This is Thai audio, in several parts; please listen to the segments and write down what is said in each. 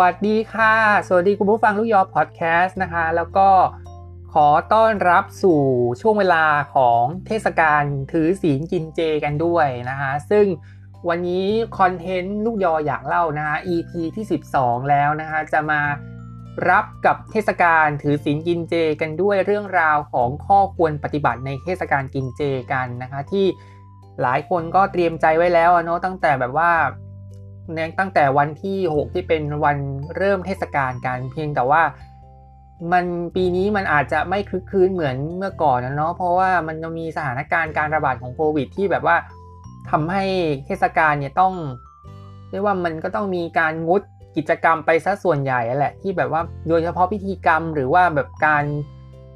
วัสดีค่ะ สวัสดีคุณผู้ฟังลูกยอพอดแคสต์นะคะ แล้วก็ขอต้อนรับสู่ช่วงเวลาของเทศกาลถือศีลกินเจกันด้วยนะคะ ซึ่งวันนี้คอนเทนต์ลูกยออยากเล่านะคะ EP ที่ 12 แล้วนะคะ จะมารับกับเทศกาลถือศีลกินเจกันด้วยเรื่องราวของข้อควรปฏิบัติในเทศกาลกินเจกันนะคะ ที่หลายคนก็เตรียมใจไว้แล้วเนาะตั้งแต่แบบว่า ตั้งแต่วันที่ 6 ที่เป็นวันเริ่มเทศกาลกันเพียงแต่ว่ามันปีนี้มันอาจจะไม่คึกคืนเหมือนเมื่อก่อนนะเนาะเพราะว่ามันจะมีสถานการณ์การระบาดของโควิด ที่แบบว่าทำให้เทศกาลเนี่ยต้องเรียกว่ามันก็ต้องมีการงดกิจกรรมไปซะส่วนใหญ่แหละที่แบบว่าโดยเฉพาะพิธีกรรมหรือว่าแบบการ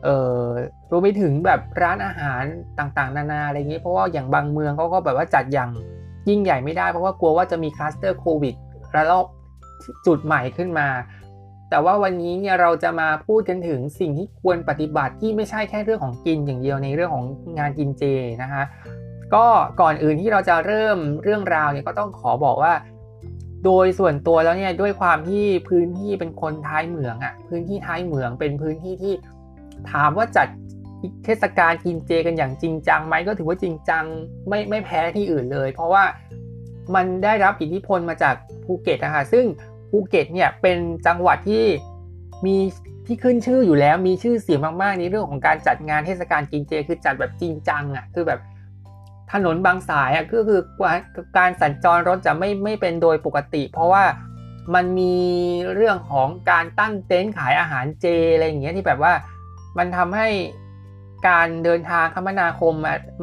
เอ่อรวมไปถึงแบบร้านอาหารต่างๆ นานาอะไรเงี้ยเพราะว่าอย่างบางเมืองเขาก็แบบว่าจัดอย่าง ยิ่งใหญ่ไม่ได้เพราะว่ากลัวว่าจะมีคลัสเตอร์โควิดระลอกจุดใหม่ขึ้นมา แต่ว่าวันนี้เนี่ยเราจะมาพูดกันถึงสิ่งที่ควรปฏิบัติที่ไม่ใช่แค่เรื่องของกินอย่างเดียวในเรื่องของงานกินเจนะคะก็ก่อนอื่นที่เราจะเริ่มเรื่องราวเนี่ยก็ต้องขอบอกว่า โดยส่วนตัวแล้วเนี่ยด้วยความที่พื้นที่เป็นคนท้ายเหมืองอะ่ะพื้นที่ท้ายเหมืองเป็นพื้นที่ที่ถามว่าจัด เทศกาลกินเจกันอย่างจริงจังไหมก็ถือว่าจริงจังไม่ไม่แพ้ที่อื่นเลย เพราะว่ามันได้รับอิทธิพลมาจากภูเก็ตนะคะซึ่งภูเก็ตเนี่ยเป็นจังหวัดที่มีที่ขึ้นชื่ออยู่แล้วมีชื่อเสียงมากๆในเรื่องของการจัดงานเทศกาลกินเจคือจัดแบบจริงจังอะคือแบบถนนบางสายอะก็คือการสัญจรรถจะไม่ไม่เป็นโดยปกติ เพราะว่ามันมีเรื่องของการตั้งเต็นท์ขายอาหารเจอะไรอย่างเงี้ยที่แบบว่ามันทำให้ การเดินทางคมนาคม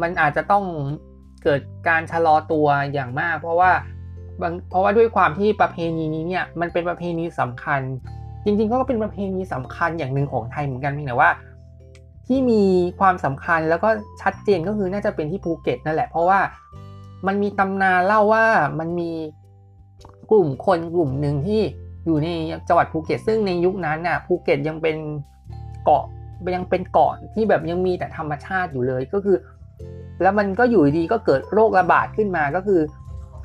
มันอาจจะต้องเกิดการชะลอตัวอย่างมาก เพราะว่าเพราะว่าด้วยความที่ประเพณีนี้เนี่ยมันเป็นประเพณีสำคัญ จริงๆก็เป็นประเพณีสำคัญอย่างหนึ่งของไทยเหมือนกันเพียงแต่ว่า ที่มีความสำคัญแล้วก็ชัดเจนก็คือน่าจะเป็นที่ภูเก็ตนั่นแหละ เพราะว่ามันมีตำนานเล่าว่ามันมีกลุ่มคนกลุ่มหนึ่งที่อยู่ในจังหวัดภูเก็ต ซึ่งในยุคนั้นน่ะภูเก็ตยังเป็นเกาะ ยังเป็นเกาะที่แบบยังมีแต่ธรรมชาติอยู่เลยก็คือ แล้วมันก็อยู่ดีก็เกิดโรคระบาดขึ้นมาก็คือ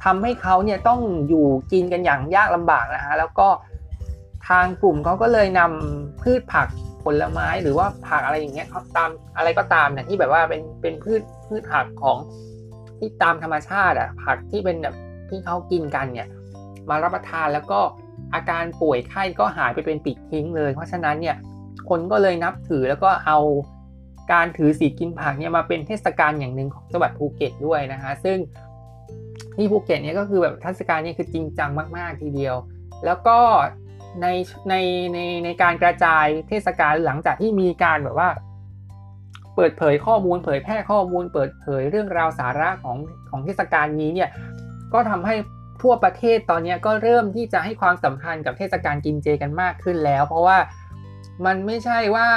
ทำให้เขาเนี่ยต้องอยู่กินกันอย่างยากลำบากนะฮะแล้วก็ทางกลุ่มเขาก็เลยนำพืชผักผลไม้หรือว่าผักอะไรอย่างเงี้ยเขาตามอะไรก็ตามเนี่ยที่แบบว่าเป็นเป็นพืชพืชผักของที่ตามธรรมชาติอะผักที่เป็นแบบที่เขากินกันเนี่ยมารับประทานแล้วก็อาการป่วยไข้ก็หายไปเป็นปิดทิ้งเลย เพราะฉะนั้นเนี่ย คนก็เลยนับถือแล้วก็เอาการถือศีลกินผักเนี่ยมาเป็นเทศกาลอย่างหนึ่งของจังหวัดภูเก็ตด้วยนะคะซึ่งที่ภูเก็ตเนี่ยก็คือแบบเทศกาลนี้คือจริงจังมากๆทีเดียว แล้วก็ในในในในการกระจายเทศกาลหลังจากที่มีการแบบว่า เปิดเผยข้อมูล เผยแพร่ข้อมูล เปิดเผยเรื่องราวสาระของของเทศกาลนี้เนี่ยก็ทำให้ทั่วประเทศตอนนี้ก็เริ่มที่จะให้ความสำคัญกับเทศกาลกินเจกันมากขึ้นแล้ว เพราะว่า มันไม่ใช่ว่า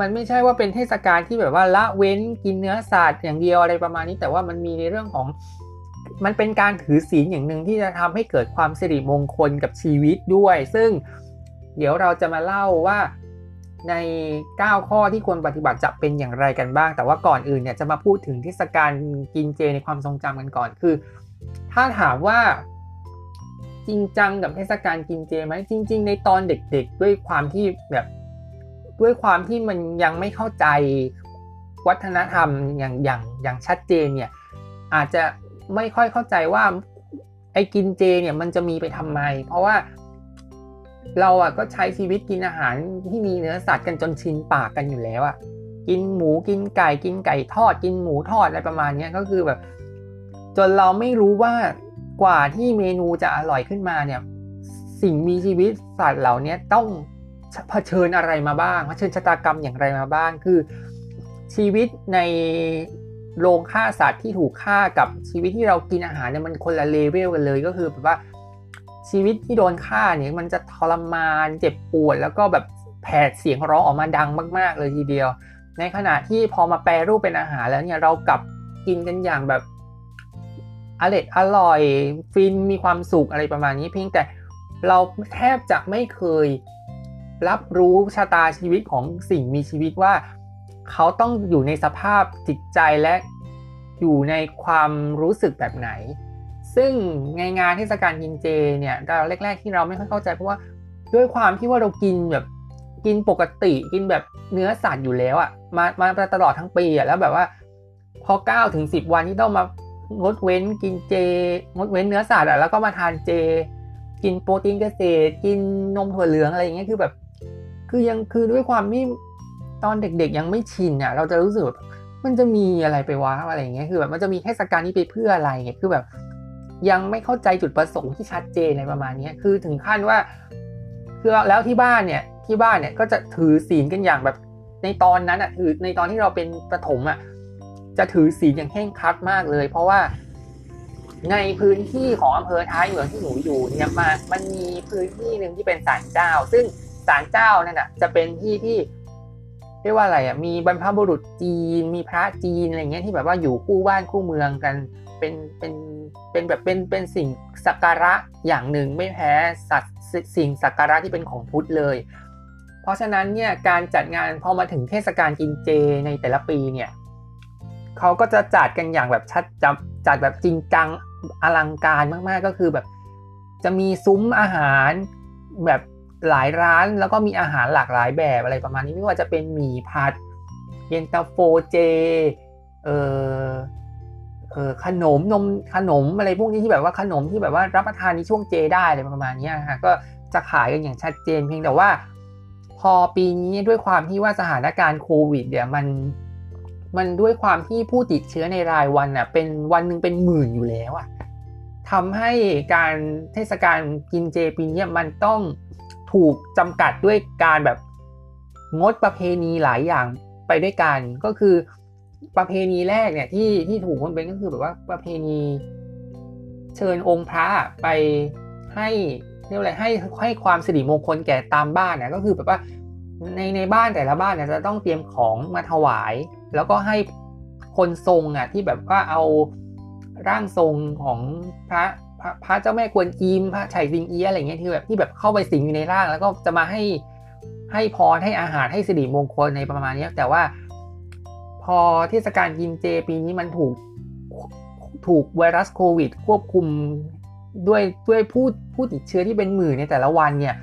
มันไม่ใช่ว่าเป็นเทศกาลที่แบบว่าละเว้นกินเนื้อสัตว์อย่างเดียวอะไรประมาณนี้ แต่ว่ามันมีในเรื่องของมันเป็นการถือศีลอย่างหนึ่งที่จะทำให้เกิดความสิริมงคลกับชีวิตด้วย ซึ่งเดี๋ยวเราจะมาเล่าว่าใน 9 ข้อที่ควรปฏิบัติจะเป็นอย่างไรกันบ้าง แต่ว่าก่อนอื่นเนี่ยจะมาพูดถึงเทศกาลกินเจในความทรงจำกันก่อนคือ ถ้าถามว่า จริงจังกับเทศกาลกินเจไหมจริง ๆ ในตอนเด็กๆ ด้วยความที่แบบด้วยความที่มันยังไม่เข้าใจวัฒนธรรมอย่างอย่างอย่างชัดเจนเนี่ยอาจจะไม่ค่อยเข้าใจว่าไอ้กินเจเนี่ยมันจะมีไปทำไม เพราะว่าเราอะก็ใช้ชีวิตกินอาหารที่มีเนื้อสัตว์กันจนชินปากกันอยู่แล้วอะกินหมูกินไก่กินไก่ทอด กินหมูทอดอะไรประมาณนี้ก็คือแบบ จนเราไม่รู้ว่า กว่าที่เมนูจะอร่อยขึ้นมาเนี่ยสิ่งมีชีวิตสัตว์เหล่านี้ต้องเผชิญอะไรมาบ้างเผชิญชะตากรรมอย่างไรมาบ้าง คือชีวิตในโรงฆ่าสัตว์ที่ถูกฆ่ากับชีวิตที่เรากินอาหารเนี่ยมันคนละเลเวลกันเลยก็คือแบบว่าชีวิตที่โดนฆ่าเนี่ยมันจะทรมานเจ็บปวด แล้วก็แบบแผดเสียงร้องออกมาดังมาก ๆ เลยทีเดียว ในขณะที่พอมาแปรรูปเป็นอาหารแล้วเนี่ยเรากลับกินกันอย่างแบบ อร่อยอร่อยฟินมีความสุขอะไรประมาณนี้ เพียงแต่เราแทบจะไม่เคยรับรู้ชะตาชีวิตของสิ่งมีชีวิตว่า เขาต้องอยู่ในสภาพจิตใจและอยู่ในความรู้สึกแบบไหน ซึ่งในงานเทศกาลกินเจเนี่ยตอนแรก ๆ ที่เราไม่ค่อยเข้าใจเพราะว่าด้วยความที่ว่าเรากินแบบกินปกติกินแบบเนื้อสัตว์อยู่แล้วอะ่ะมามาตลอดทั้งปีอะ่ะแล้วแบบว่า พอ9ถึง10 วันที่ต้องมา งดเว้นกินเจ งดเว้นเนื้อสัตว์อะแล้วก็มาทานเจ กินโปรตีนเกษตร กินนมถั่วเหลืองอะไรอย่างเงี้ยคือแบบ คือยังคือด้วยความที่ตอนเด็กๆยังไม่ชินอะเราจะรู้สึกแบบมันจะมีอะไรไปวะอะไรอย่างเงี้ยคือแบบมันจะมีเทศกาลนี้ไปเพื่ออะไรเงี้ยคือแบบ ยังไม่เข้าใจจุดประสงค์ที่ชัดเจนในประมาณนี้คือถึงขั้นว่า คือแล้วที่บ้านเนี่ยที่บ้านเนี่ยก็จะถือศีลกันอย่างแบบในตอนนั้นอะถือในตอนที่เราเป็นประถมอะ จะถือศีลอย่างเคร่งครัดมากเลย เพราะว่าในพื้นที่ของอำเภอท้ายเหมืองที่หนูอยู่เนี่ยมามันมีพื้นที่หนึ่งที่เป็นศาลเจ้า ซึ่งศาลเจ้านั่นอะจะเป็นที่ที่เรียกว่าอะไรอะมีบรรพบุรุษจีน มีพระจีนอะไรเงี้ยที่แบบว่าอยู่คู่บ้านคู่เมืองกันเป็นเป็นเป็นแบบเป็นเป็นสิ่งสักการะอย่างหนึ่งไม่แพ้สัตว์สิ่งสักการะที่เป็นของพุทธเลย เพราะฉะนั้นเนี่ยการจัดงานพอมาถึงเทศกาลกินเจในแต่ละปีเนี่ย เขาก็จะจัดกันอย่างแบบชัดจัดจัดแบบจริงจังอลังการมาก ๆ ก็คือแบบ จะมีซุ้มอาหารแบบหลายร้านแล้วก็มีอาหารหลากหลายแบบอะไรประมาณนี้ไม่ว่าจะเป็นหมี่ผัด เย็นตาโฟเจ เออเออขนมนมขนมอะไรพวกนี้ที่แบบว่าขนมที่แบบว่ารับประทานในช่วงเจได้อะไรประมาณนี้ฮะก็จะขายกันอย่างชัดเจนเพียงแต่ว่า พอปีนี้ด้วยความที่ว่าสถานการณ์โควิด เนี่ยมัน มันด้วยความที่ผู้ติดเชื้อในรายวันอะเป็นวันหนึ่งเป็นหมื่นอยู่แล้วอะทำให้การเทศกาลกินเจปีนี้มันต้องถูกจำกัดด้วยการแบบงดประเพณีหลายอย่างไปด้วยกัน ก็คือประเพณีแรกเนี่ยที่ที่ถูกมันเป็นก็คือแบบว่าประเพณีเชิญองค์พระไปให้เรียกอะไรให้ให้ความสิริมงคลแก่ตามบ้านเนี่ยก็คือแบบว่าในในบ้านแต่ละบ้านเนี่ยจะต้องเตรียมของมาถวาย แล้วก็ให้คนทรงอะที่แบบว่าเอาร่างทรงของพระพระพระเจ้าแม่กวนอิมพระไฉสิงเอียอะไรเงี้ยที่แบบที่แบบเข้าไปสิงอยู่ในร่าง แล้วก็จะมาให้ให้พรให้อาหารให้สิริมงคลในประมาณนี้แต่ว่า พอเทศกาลกินเจปีนี้มันถูกถูกไวรัสโควิด ควบคุมด้วยด้วยผู้ผู้ติดเชื้อที่เป็นหมื่นในแต่ละวันเนี่ย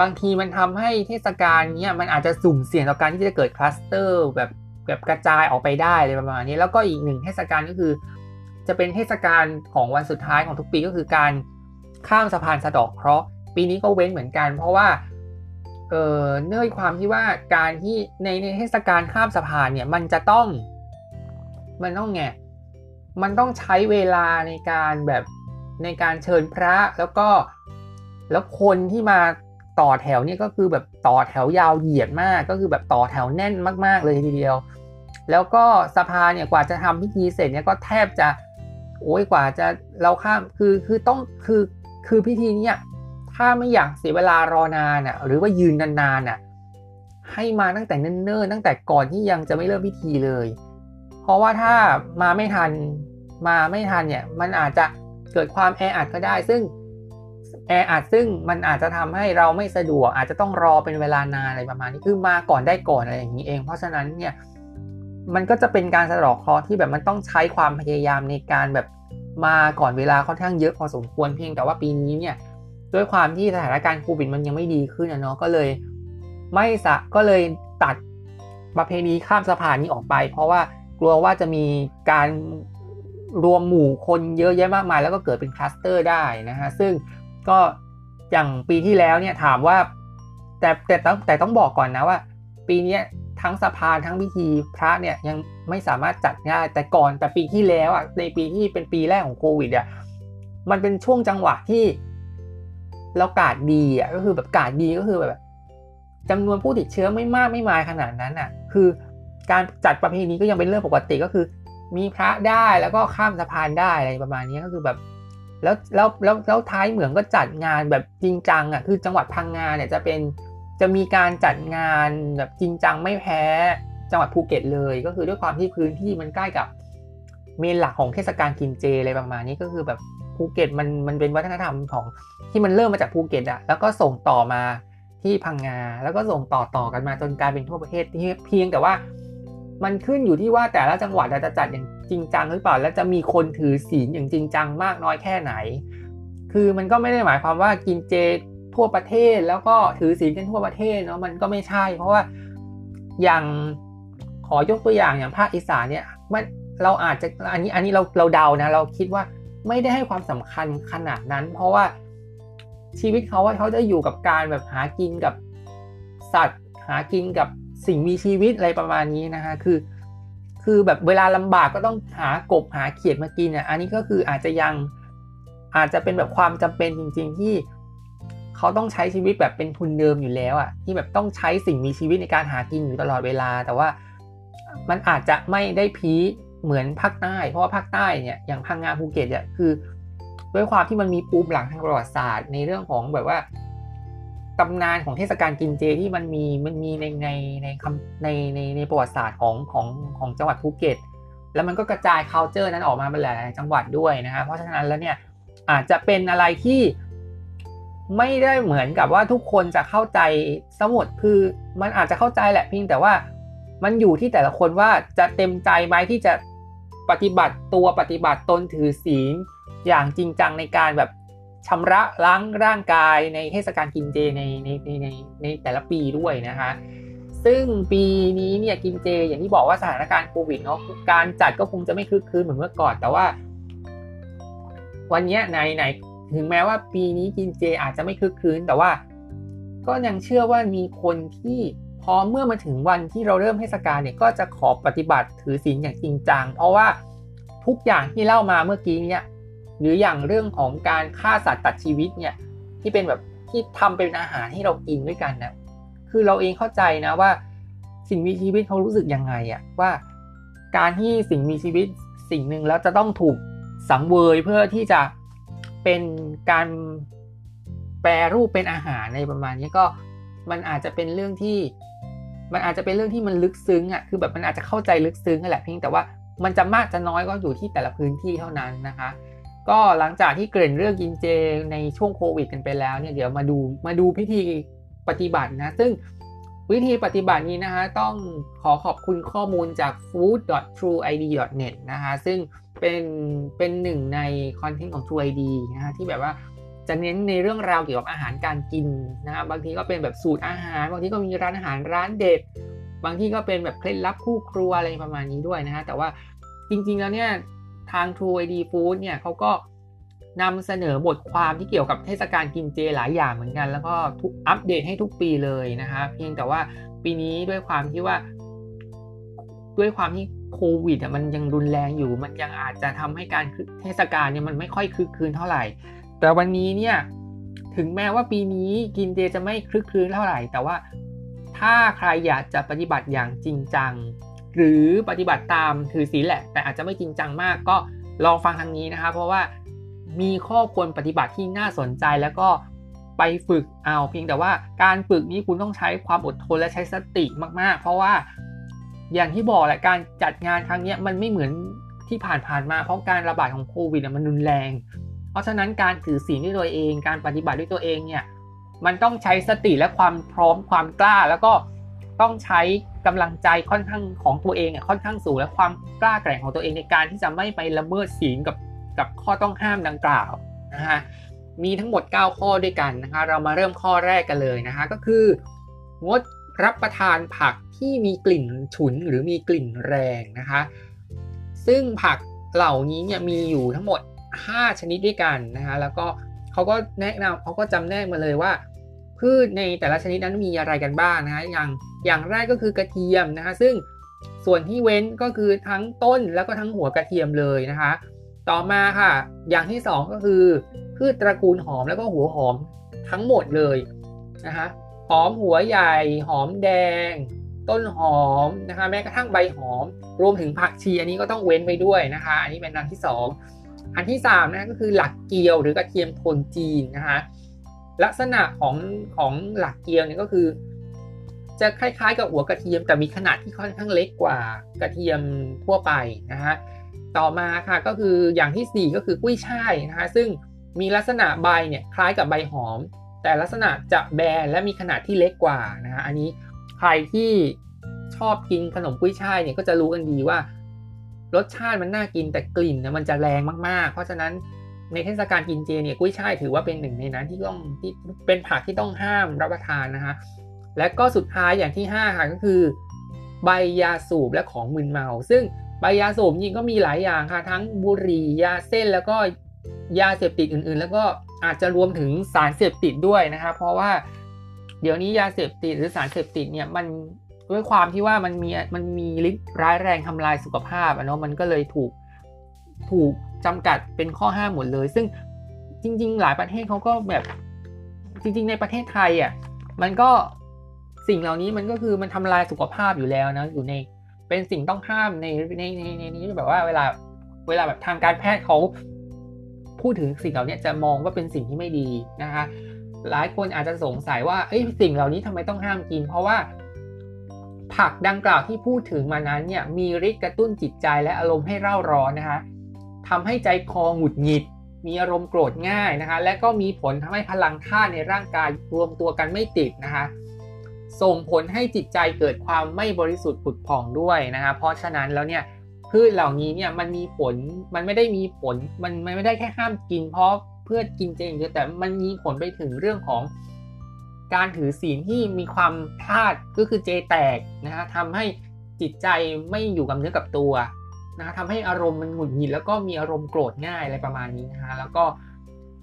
บางทีมันทำให้เทศกาลนี้มันอาจจะสุ่มเสี่ยงต่อการที่จะเกิดคลัสเตอร์แบบ แบบกระจายออกไปได้เลยประมาณนี้ แล้วก็อีกหนึ่งเทศกาลก็คือ จะเป็นเทศกาลของวันสุดท้ายของทุกปีก็คือการข้ามสะพานสะดอกเคราะห์ปีนี้ก็เว้นเหมือนกัน เพราะว่าเเนื่องความที่ว่าการที่ในในเทศกาลข้ามสะพานเนี่ยมันจะต้องมันต้องไงมันต้องใช้เวลาในการแบบในการเชิญพระแล้วก็แล้วคนที่มาต่อแถวเนี่ยก็คือแบบต่อแถวยาวเหยียดมาก ก็คือแบบต่อแถวแน่นมาก ๆ เลยทีเดียว แล้วก็สะพาเนี่ยกว่าจะทำพิธีเสร็จเนี่ยก็แทบจะโอ้ยกว่าจะเราข้ามคือคือต้องคือคือพิธีเนี่ยถ้าไม่อยากเสียเวลารอนานอะหรือว่ายืนนานๆอะให้มาตั้งแต่เนิ่นๆตั้งแต่ก่อนที่ยังจะไม่เริ่มพิธีเลย เพราะว่าถ้ามาไม่ทันมาไม่ทันเนี่ยมันอาจจะเกิดความแออัดก็ได้ ซึ่งแออัดซึ่งมันอาจจะทำให้เราไม่สะดวก อาจจะต้องรอเป็นเวลานานอะไรประมาณนี้คือมาก่อนได้ก่อนอะไรอย่างนี้เอง เพราะฉะนั้นเนี่ย มันก็จะเป็นการสะดอกเคราะห์ที่แบบมันต้องใช้ความพยายามในการแบบมาก่อนเวลาค่อนข้างเยอะพอสมควรเพียงแต่ว่าปีนี้เนี่ยด้วยความที่สถานการณ์โควิดมันยังไม่ดีขึ้นนะเนาะก็เลย ไม่สะก็เลยตัดประเพณีข้ามสะพานนี้ออกไป เพราะว่ากลัวว่าจะมีการรวมหมู่คนเยอะแยะมากมาย แล้วก็เกิดเป็นคลัสเตอร์ได้นะฮะซึ่งก็อย่างปีที่แล้วเนี่ยถามว่าแต่แต่ต้องแต่ต้องบอกก่อนนะว่า ปีนี้ ทั้งสะพานทั้งพิธีพระเนี่ยยังไม่สามารถจัดได้แต่ก่อนแต่ปีที่แล้วอะในปีที่เป็นปีแรกของโควิดอะมันเป็นช่วงจังหวะที่เรากาดดีอะก็คือแบบกาดดีก็คือแบบจำนวนผู้ติดเชื้อไม่มากไม่มายขนาดนั้นอะ คือการจัดประเพณีก็ยังเป็นเรื่องปกติก็คือ มีพระได้แล้วก็ข้ามสะพานได้อะไรประมาณนี้ก็คือแบบแล้วแล้วแล้วแล้วท้ายเหมืองก็จัดงานแบบจริงจังอะคือจังหวัดพังงาเนี่ยจะเป็น จะมีการจัดงานแบบจริงจังไม่แพ้จังหวัดภูเก็ตเลย ก็คือด้วยความที่พื้นที่มันใกล้กับ main หลักของเทศกาลกินเจอะไรประมาณนี้ก็คือแบบภูเก็ตมันมันเป็นวัฒนธรรมของที่มันเริ่มมาจากภูเก็ตอะแล้วก็ส่งต่อมาที่พังงาแล้วก็ส่งต่อต่อกันมาจนกลายเป็นทั่วประเทศที่เพียงแต่ว่ามันขึ้นอยู่ที่ว่าแต่ละจังหวัดจะจัดอย่างจริงจังหรือเปล่า และจะมีคนถือศีลอย่างจริงจังมากน้อยแค่ไหน คือมันก็ไม่ได้หมายความว่ากินเจ ทั่วประเทศ แล้วก็ถือศีลกันทั่วประเทศเนาะมันก็ไม่ใช่ เพราะว่าอย่างขอยกตัวอย่างอย่างภาคอีสานเนี่ยมันเราอาจจะอันนี้อันนี้เราเราเดานะเราคิดว่าไม่ได้ให้ความสำคัญขนาดนั้น เพราะว่าชีวิตเขาว่าเขาจะอยู่กับการแบบหากินกับสัตว์ หากินกับสิ่งมีชีวิตอะไรประมาณนี้นะฮะคือ คือแบบเวลาลำบากก็ต้องหากบหาเขียดมากินอะอันนี้ก็คืออาจจะยังอาจจะเป็นแบบความจำเป็นจริง ๆ ที่ เขาต้องใช้ชีวิตแบบเป็นทุนเดิมอยู่แล้วอะที่แบบต้องใช้สิ่งมีชีวิตในการหากินอยู่ตลอดเวลา แต่ว่ามันอาจจะไม่ได้พีเหมือนภาคใต้ เพราะว่าภาคใต้เนี่ยอย่างพังงาภูเก็ตเนี่ยคือ ด้วยความที่มันมีปูมหลังทางประวัติศาสตร์ในเรื่องของแบบว่าตำนานของเทศกาลกินเจที่มันมีมันมีในในในคำในในในประวัติศาสตร์ของของของจังหวัดภูเก็ต แล้วมันก็กระจาย culture นั้นออกมาเป็นหลายจังหวัดด้วยนะฮะเพราะฉะนั้นแล้วเนี่ยอาจจะเป็นอะไรที่ ไม่ได้เหมือนกับว่าทุกคนจะเข้าใจสมุดคือมันอาจจะเข้าใจแหละเพียงแต่ว่ามันอยู่ที่แต่ละคนว่าจะเต็มใจไหมที่จะปฏิบัติตัวปฏิบัติตนถือศีลอย่างจริงจังในการแบบชำระล้างร่างกายในเทศกาลกินเจในในในในในแต่ละปีด้วยนะคะ ซึ่งปีนี้เนี่ยกินเจอย่างที่บอกว่าสถานการณ์โควิดเนาะการจัดก็คงจะไม่คึกคืนเหมือนเมื่อก่อน แต่ว่า วันนี้ในไหน ถึงแม้ว่าปีนี้กินเจอาจจะไม่คึกคืนแต่ว่า ก็ยังเชื่อว่ามีคนที่พอเมื่อมาถึงวันที่เราเริ่มเทศกาลเนี่ยก็จะขอปฏิบัติถือศีลอย่างจริงจังเพราะว่าทุกอย่างที่เล่ามาเมื่อกี้เนี่ยหรืออย่างเรื่องของการฆ่าสัตว์ตัดชีวิตเนี่ยที่เป็นแบบที่ทำเป็นอาหารให้เรากินด้วยกันนะคือเราเองเข้าใจนะว่า สิ่งมีชีวิตเขารู้สึกยังไงอะว่าการที่สิ่งมีชีวิตสิ่งหนึ่งแล้วจะต้องถูกสังเวยเพื่อที่จะ เป็นการแปรรูปเป็นอาหารในประมาณนี้ก็มันอาจจะเป็นเรื่องที่ มันอาจจะเป็นเรื่องที่มันลึกซึ้งอะคือแบบมันอาจจะเข้าใจลึกซึ้งแหละเพียงแต่ว่ามันจะมากจะน้อยก็อยู่ที่แต่ละพื้นที่เท่านั้นนะคะ ก็หลังจากที่เกริ่นเรื่องกินเจในช่วงโควิดกันไปแล้วเนี่ยเดี๋ยวมาดูมาดูพิธีปฏิบัตินะ ซึ่ง วิธีปฏิบัตินี้นะคะต้องขอขอบคุณข้อมูลจาก food.trueid.net นะคะซึ่งเป็นเป็นหนึ่งในคอนเทนต์ของ TrueID นะคะที่แบบว่าจะเน้นในเรื่องราวเกี่ยวกับอาหารการกินนะครับบางทีก็เป็นแบบสูตรอาหาร บางทีก็มีร้านอาหารร้านเด็ด บางทีก็เป็นแบบเคล็ดลับคู่ครัวอะไรประมาณนี้ด้วยนะฮะแต่ว่าจริงๆแล้วเนี่ยทาง True ID Food เนี่ยเขาก็ นำเสนอบทความที่เกี่ยวกับเทศกาลกินเจหลายอย่างเหมือนกัน แล้วก็ทุกอัปเดตให้ทุกปีเลยนะคะ เพียงแต่ว่าปีนี้ด้วยความที่ว่า ด้วยความที่โควิดอะมันยังรุนแรงอยู่ มันยังอาจจะทำให้การเทศกาลเนี่ยมันไม่ค่อยคึกคืนเท่าไหร่ แต่วันนี้เนี่ยถึงแม้ว่าปีนี้กินเจจะไม่คลึกคืนเท่าไหร่ แต่ว่าถ้าใครอยากจะปฏิบัติอย่างจริงจัง หรือปฏิบัติตามถือศีลแหละ แต่อาจจะไม่จริงจังมากก็ลองฟังทางนี้นะคะเพราะว่า มีข้อควรปฏิบัติที่น่าสนใจแล้วก็ไปฝึกเอาเพียงแต่ว่าการฝึกนี้คุณต้องใช้ความอดทนและใช้สติมากๆ เพราะว่าอย่างที่บอกแหละการจัดงานครั้งนี้มันไม่เหมือนที่ผ่านๆมาเพราะการระบาดของโควิดมันรุนแรง เพราะฉะนั้นการถือศีลด้วยตัวเอง การปฏิบัติด้วยตัวเองเนี่ยมันต้องใช้สติและความพร้อมความกล้า แล้วก็ต้องใช้กำลังใจค่อนข้างของตัวเองค่อนข้างสูงและความกล้าแกร่งของตัวเองในการที่จะไม่ไปละเมิดศีลกับ กับข้อต้องห้ามดังกล่าวนะฮะมีทั้งหมด 9 ข้อด้วยกันนะคะเรามาเริ่มข้อแรกกันเลยนะคะก็คืองดรับประทานผักที่มีกลิ่นฉุนหรือมีกลิ่นแรงนะคะซึ่งผักเหล่านี้เนี่ยมีอยู่ทั้งหมด 5 ชนิดด้วยกันนะคะแล้วก็เขาก็แนะนำเขาก็จำแนกมาเลยว่า พืชในแต่ละชนิดนั้นมีอะไรกันบ้างนะคะอย่างอย่างแรกก็คือกระเทียมนะคะซึ่งส่วนที่เว้นก็คือทั้งต้นแล้วก็ทั้งหัวกระเทียมเลยนะคะ ต่อมาค่ะ อย่างที่ 2 ก็คือพืชตระกูลหอมแล้วก็หัวหอมทั้งหมดเลยนะคะหอมหัวใหญ่ หอมแดง ต้นหอมนะคะแม้กระทั่งใบหอม รวมถึงผักชีอันนี้ก็ต้องเว้นไปด้วยนะคะ อันนี้เป็นอันที่ 2 อันที่3นะก็คือหลักเกียวหรือกระเทียมโทนจีนนะคะลักษณะของของหลักเกียวเนี่ยก็คือ จะคล้ายๆ กับหัวกระเทียมแต่มีขนาดที่ค่อนข้างเล็กกว่ากระเทียมทั่วไปนะฮะ ต่อมาค่ะก็คืออย่างที่ 4 ก็คือกุ้ยช่ายนะฮะซึ่งมีลักษณะใบเนี่ยคล้ายกับใบหอม แต่ลักษณะจะแบนและมีขนาดที่เล็กกว่านะฮะอันนี้ใครที่ชอบกินขนมกุ้ยช่ายเนี่ยก็จะรู้กันดีว่ารสชาติมันน่ากินแต่กลิ่นนี่ยมันจะแรงมากๆ เพราะฉะนั้นในเทศกาลกินเจเนี่ยกุ้ยช่ายถือว่าเป็นหนึ่งในนั้นที่ต้องที่เป็นผักที่ต้องห้ามรับประทานนะคะและก็สุดท้ายอย่างที่5ค่ะก็คือ ใบยาสูบและของมึนเมา ซึ่ง ใบยาสูบจริงก็มีหลายอย่างค่ะ ทั้งบุหรี่ยาเส้นแล้วก็ยาเสพติดอื่นๆ แล้วก็อาจจะรวมถึงสารเสพติดด้วยนะคะเพราะว่าเดี๋ยวนี้ยาเสพติดหรือสารเสพติดเนี่ยมันด้วยความที่ว่ามันมีมันมีฤทธิ์ร้ายแรงทำลายสุขภาพอะเนาะมันก็เลยถูกถูกจำกัดเป็นข้อห้ามหมดเลย ซึ่งจริง ๆ หลายประเทศเขาก็แบบจริง ๆ ในประเทศไทยอะมันก็สิ่งเหล่านี้มันก็คือมันทำลายสุขภาพอยู่แล้วนะอยู่ใน เป็นสิ่งต้องห้ามในในในในนี้แบบว่าเวลาเวลาแบบทางการแพทย์เขาพูดถึงสิ่งเหล่านี้จะมองว่าเป็นสิ่งที่ไม่ดีนะคะหลายคนอาจจะสงสัยว่าเอ้ยสิ่งเหล่านี้ทำไมต้องห้ามกิน เพราะว่า ผักดังกล่าวที่พูดถึงมานั้นเนี่ยมีฤทธิ์กระตุ้นจิตใจและอารมณ์ให้เร่าร้อนนะคะทำให้ใจคอหงุดหงิด มีอารมณ์โกรธง่ายนะคะ และก็มีผลทำให้พลังธาตุในร่างกายรวมตัวกันไม่ติดนะคะ ส่งผลให้จิตใจเกิดความไม่บริสุทธิ์ผุดผ่องด้วยนะคะเพราะฉะนั้นแล้วเนี่ยพืชเหล่านี้เนี่ยมันมีผลมันไม่ได้มีผลมันมันไม่ได้แค่ห้ามกิน เพราะเพื่อกินเจอย่างเดียวแต่มันมีผลไปถึงเรื่องของการถือศีลที่มีความพลาดก็คือเจแตกนะฮะทำให้จิตใจไม่อยู่กับเนื้อกับตัวนะทำให้อารมณ์มันหงุดหงิดแล้วก็มีอารมณ์โกรธง่ายอะไรประมาณนี้นะคะแล้วก็